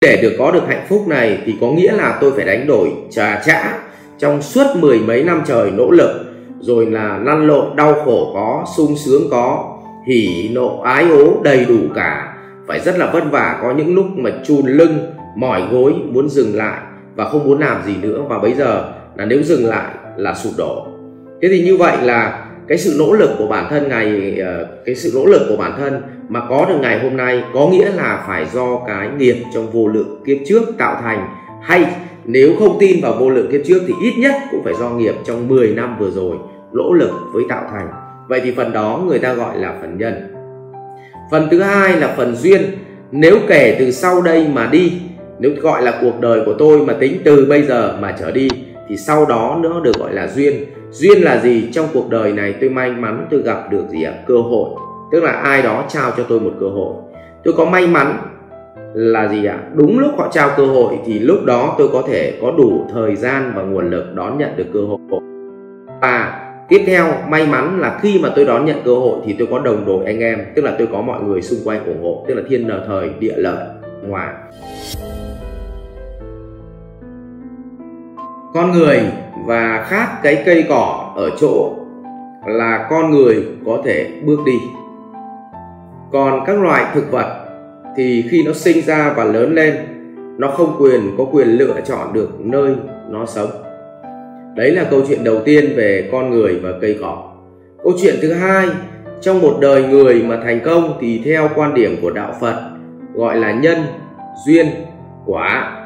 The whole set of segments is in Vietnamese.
để được có được hạnh phúc này thì có nghĩa là tôi phải đánh đổi trà trã trong suốt mười mấy năm trời nỗ lực, rồi là lăn lộn đau khổ có, sung sướng có, hỉ nộ ái ố đầy đủ cả. Phải rất là vất vả, có những lúc mà chùn lưng, mỏi gối, muốn dừng lại và không muốn làm gì nữa. Và bây giờ là nếu dừng lại là sụp đổ. Thế thì như vậy là cái sự nỗ lực của bản thân ngày ờ, cái sự nỗ lực của bản thân mà có được ngày hôm nay có nghĩa là phải do cái nghiệp trong vô lượng kiếp trước tạo thành. Hay nếu không tin vào vô lượng kiếp trước thì ít nhất cũng phải do nghiệp trong 10 năm vừa rồi nỗ lực với tạo thành. Vậy thì phần đó người ta gọi là phần nhân. Phần thứ hai là phần duyên. Nếu kể từ sau đây mà đi, nếu gọi là cuộc đời của tôi mà tính từ bây giờ mà trở đi thì sau đó nữa được gọi là duyên. Duyên là gì? Trong cuộc đời này tôi may mắn tôi gặp được gì ạ? Cơ hội. Tức là ai đó trao cho tôi một cơ hội. Tôi có may mắn là gì ạ? Đúng lúc họ trao cơ hội thì lúc đó tôi có thể có đủ thời gian và nguồn lực đón nhận được cơ hội. Và tiếp theo, may mắn là khi mà tôi đón nhận cơ hội thì tôi có đồng đội anh em, tức là tôi có mọi người xung quanh ủng hộ, tức là thiên nờ thời, địa lợi ngoài con người và khác cái cây cỏ ở chỗ là con người có thể bước đi. Còn các loại thực vật thì khi nó sinh ra và lớn lên, nó không quyền có quyền lựa chọn được nơi nó sống. Đấy là câu chuyện đầu tiên về con người và cây cỏ. Câu chuyện thứ hai, trong một đời người mà thành công thì theo quan điểm của đạo phật, gọi là nhân, duyên, quả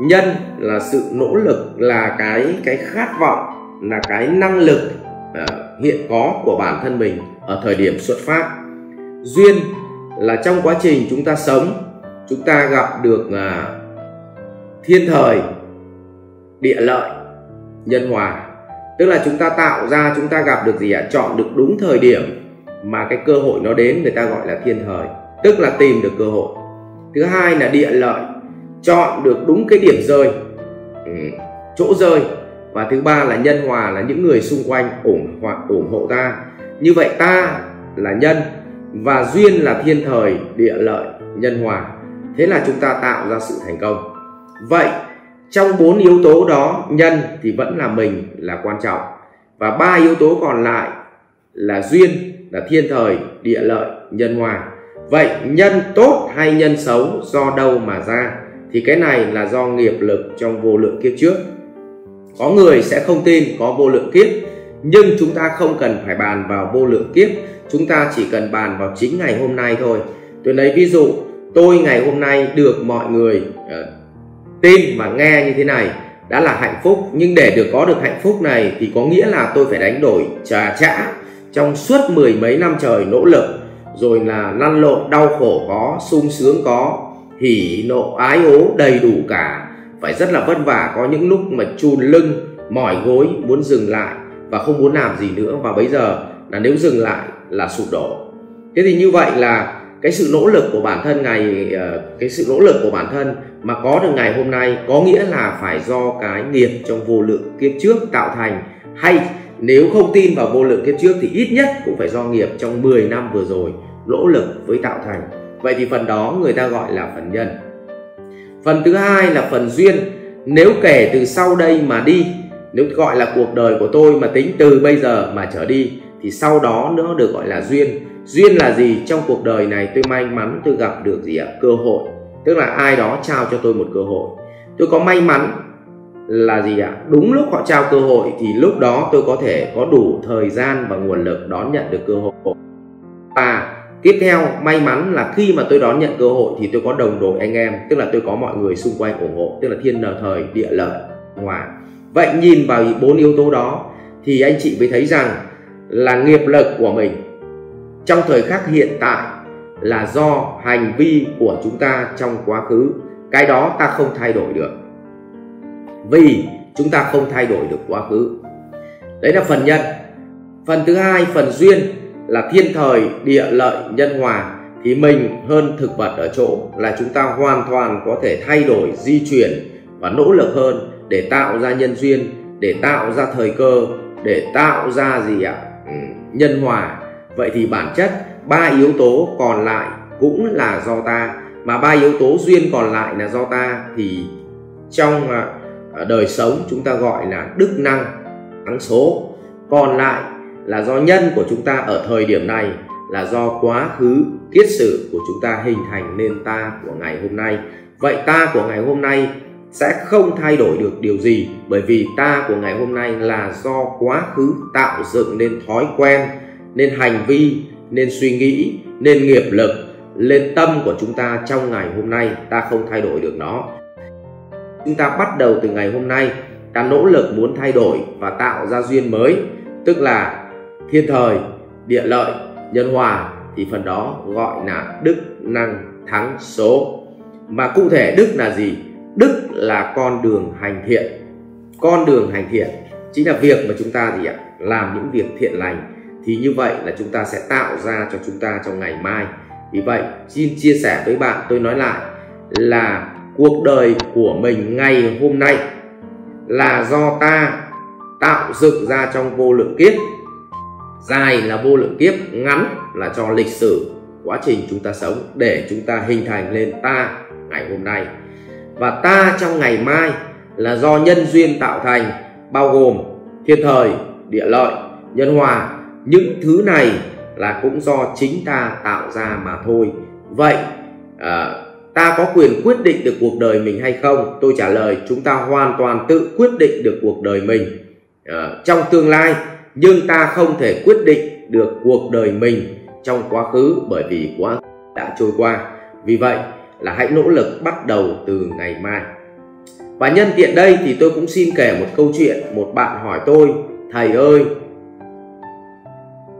nhân là sự nỗ lực là cái cái khát vọng là cái năng lực uh, hiện có của bản thân mình ở thời điểm xuất phát. Duyên là trong quá trình chúng ta sống chúng ta gặp được uh, thiên thời địa lợi nhân hòa. Tức là chúng ta tạo ra chúng ta gặp được gì ạ? À? chọn được đúng thời điểm mà cái cơ hội nó đến người ta gọi là thiên thời. Tức là tìm được cơ hội. Thứ hai là địa lợi chọn được đúng cái điểm rơi ừ, chỗ rơi. Và thứ ba là nhân hòa là những người xung quanh ủng hoặc ủng hộ ta. Như vậy ta là nhân và duyên là thiên thời địa lợi nhân hòa. Thế là chúng ta tạo ra sự thành công. Vậy trong bốn yếu tố đó nhân thì vẫn là mình là quan trọng. Và ba yếu tố còn lại là duyên là thiên thời địa lợi nhân hòa. Vậy nhân tốt hay nhân xấu do đâu mà ra? Thì cái này là do nghiệp lực trong vô lượng kiếp trước. Có người sẽ không tin có vô lượng kiếp nhưng chúng ta không cần phải bàn vào vô lượng kiếp. Chúng ta chỉ cần bàn vào chính ngày hôm nay thôi. Tôi lấy ví dụ tôi ngày hôm nay được mọi người uh, tin và nghe như thế này đã là hạnh phúc. Nhưng để được có được hạnh phúc này thì có nghĩa là tôi phải đánh đổi trà trã trong suốt mười mấy năm trời nỗ lực rồi là lăn lộn đau khổ có sung sướng có hỉ nộ ái ố đầy đủ cả. Phải rất là vất vả có những lúc mà chùn lưng, mỏi gối, muốn dừng lại và không muốn làm gì nữa. Và bây giờ là nếu dừng lại là sụp đổ. Thế thì như vậy là cái sự nỗ lực của bản thân ngày ờ, cái sự nỗ lực của bản thân mà có được ngày hôm nay có nghĩa là phải do cái nghiệp trong vô lượng kiếp trước tạo thành. Hay nếu không tin vào vô lượng kiếp trước thì ít nhất cũng phải do nghiệp trong 10 năm vừa rồi nỗ lực với tạo thành vậy thì phần đó người ta gọi là phần nhân. Phần thứ hai là phần duyên. Nếu kể từ sau đây mà đi, nếu gọi là cuộc đời của tôi mà tính từ bây giờ mà trở đi, thì sau đó nữa được gọi là duyên. Duyên là gì? Trong cuộc đời này tôi may mắn tôi gặp được gì ạ? Cơ hội. Tức là ai đó trao cho tôi một cơ hội. Tôi có may mắn là gì ạ? Đúng lúc họ trao cơ hội thì lúc đó tôi có thể có đủ thời gian và nguồn lực đón nhận được cơ hội. Và tiếp theo, may mắn là khi mà tôi đón nhận cơ hội thì tôi có đồng đội anh em, tức là tôi có mọi người xung quanh ủng hộ, tức là thiên nờ thời, địa lợi, hòa. Vậy nhìn vào bốn yếu tố đó thì anh chị mới thấy rằng là nghiệp lực của mình trong thời khắc hiện tại là do hành vi của chúng ta trong quá khứ. Cái đó ta không thay đổi được. Vì chúng ta không thay đổi được quá khứ. Đấy là phần nhân phần thứ hai, phần duyên là thiên thời địa lợi nhân hòa thì mình hơn thực vật ở chỗ là chúng ta hoàn toàn có thể thay đổi di chuyển và nỗ lực hơn để tạo ra nhân duyên để tạo ra thời cơ để tạo ra gì ạ? Ừ, nhân hòa. Vậy thì bản chất ba yếu tố còn lại cũng là do ta. Mà ba yếu tố duyên còn lại là do ta thì trong à, à, đời sống chúng ta gọi là đức năng thắng số. Còn lại là do nhân của chúng ta ở thời điểm này, là do quá khứ, kiết sử của chúng ta hình thành nên ta của ngày hôm nay. Vậy ta của ngày hôm nay sẽ không thay đổi được điều gì, bởi vì ta của ngày hôm nay là do quá khứ tạo dựng nên thói quen, nên hành vi, nên suy nghĩ, nên nghiệp lực lên tâm của chúng ta trong ngày hôm nay ta không thay đổi được nó. Chúng ta bắt đầu từ ngày hôm nay, ta nỗ lực muốn thay đổi và tạo ra duyên mới, tức là thiên thời, địa lợi, nhân hòa thì phần đó gọi là đức năng thắng số. Mà cụ thể đức là gì? Đức là con đường hành thiện. Con đường hành thiện chính là việc mà chúng ta gì ạ? Làm những việc thiện lành. Thì như vậy là chúng ta sẽ tạo ra cho chúng ta trong ngày mai. Vì vậy, xin chia sẻ với bạn, tôi nói lại là cuộc đời của mình ngày hôm nay là do ta tạo dựng ra trong vô lượng kiếp dài là vô lượng kiếp ngắn là cho lịch sử quá trình chúng ta sống để chúng ta hình thành lên ta ngày hôm nay. Và ta trong ngày mai là do nhân duyên tạo thành bao gồm thiên thời địa lợi nhân hòa. Những thứ này là cũng do chính ta tạo ra mà thôi. Vậy à, ta có quyền quyết định được cuộc đời mình hay không? Tôi trả lời chúng ta hoàn toàn tự quyết định được cuộc đời mình. À, trong tương lai nhưng ta không thể quyết định được cuộc đời mình trong quá khứ bởi vì quá đã trôi qua. Vì vậy là hãy nỗ lực bắt đầu từ ngày mai. Và nhân tiện đây thì tôi cũng xin kể một câu chuyện một bạn hỏi tôi, thầy ơi,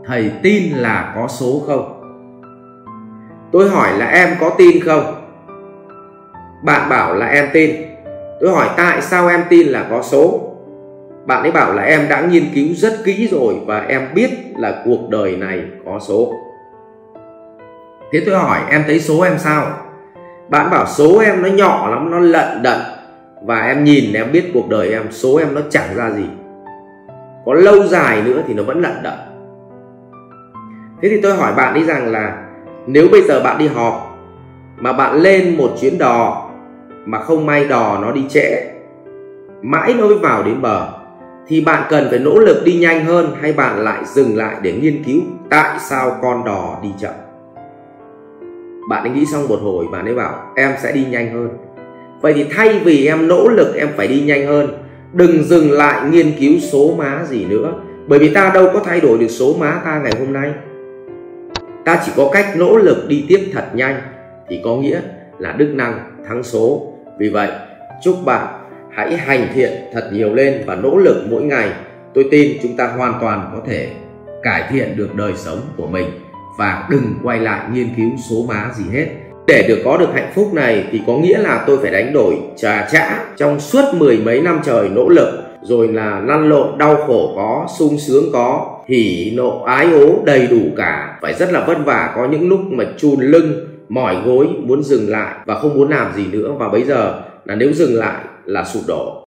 thầy tin là có số không? Tôi hỏi là em có tin không? Bạn bảo là em tin. Tôi hỏi, tại sao em tin là có số? Bạn ấy bảo là em đã nghiên cứu rất kỹ rồi và em biết là cuộc đời này có số. Thế tôi hỏi, em thấy số em sao? Bạn bảo số em nó nhỏ lắm, nó lận đận. Và em nhìn, em biết cuộc đời em, số em nó chẳng ra gì. Có lâu dài nữa thì nó vẫn lận đận. Thế thì tôi hỏi bạn ấy rằng là nếu bây giờ bạn đi họp mà bạn lên một chuyến đò mà không may đò nó đi trễ, mãi nó mới vào đến bờ thì bạn cần phải nỗ lực đi nhanh hơn hay bạn lại dừng lại để nghiên cứu tại sao con đò đi chậm? Bạn ấy nghĩ xong một hồi, bạn ấy bảo, em sẽ đi nhanh hơn. Vậy thì thay vì em nỗ lực, em phải đi nhanh hơn, đừng dừng lại nghiên cứu số má gì nữa, bởi vì ta đâu có thay đổi được số má ta ngày hôm nay. Ta chỉ có cách nỗ lực đi tiếp thật nhanh, thì có nghĩa là đức năng thắng số. Vì vậy, chúc bạn hãy hành thiện thật nhiều lên và nỗ lực mỗi ngày. Tôi tin chúng ta hoàn toàn có thể cải thiện được đời sống của mình. Và đừng quay lại nghiên cứu số má gì hết. Để được có được hạnh phúc này thì có nghĩa là tôi phải đánh đổi trà trã trong suốt mười mấy năm trời nỗ lực. Rồi là lăn lộn, đau khổ có, sung sướng có, hỉ nộ, ái ố đầy đủ cả. Phải rất là vất vả, có những lúc mà chùn lưng, mỏi gối, muốn dừng lại và không muốn làm gì nữa. Và bây giờ là nếu dừng lại là sụp đổ.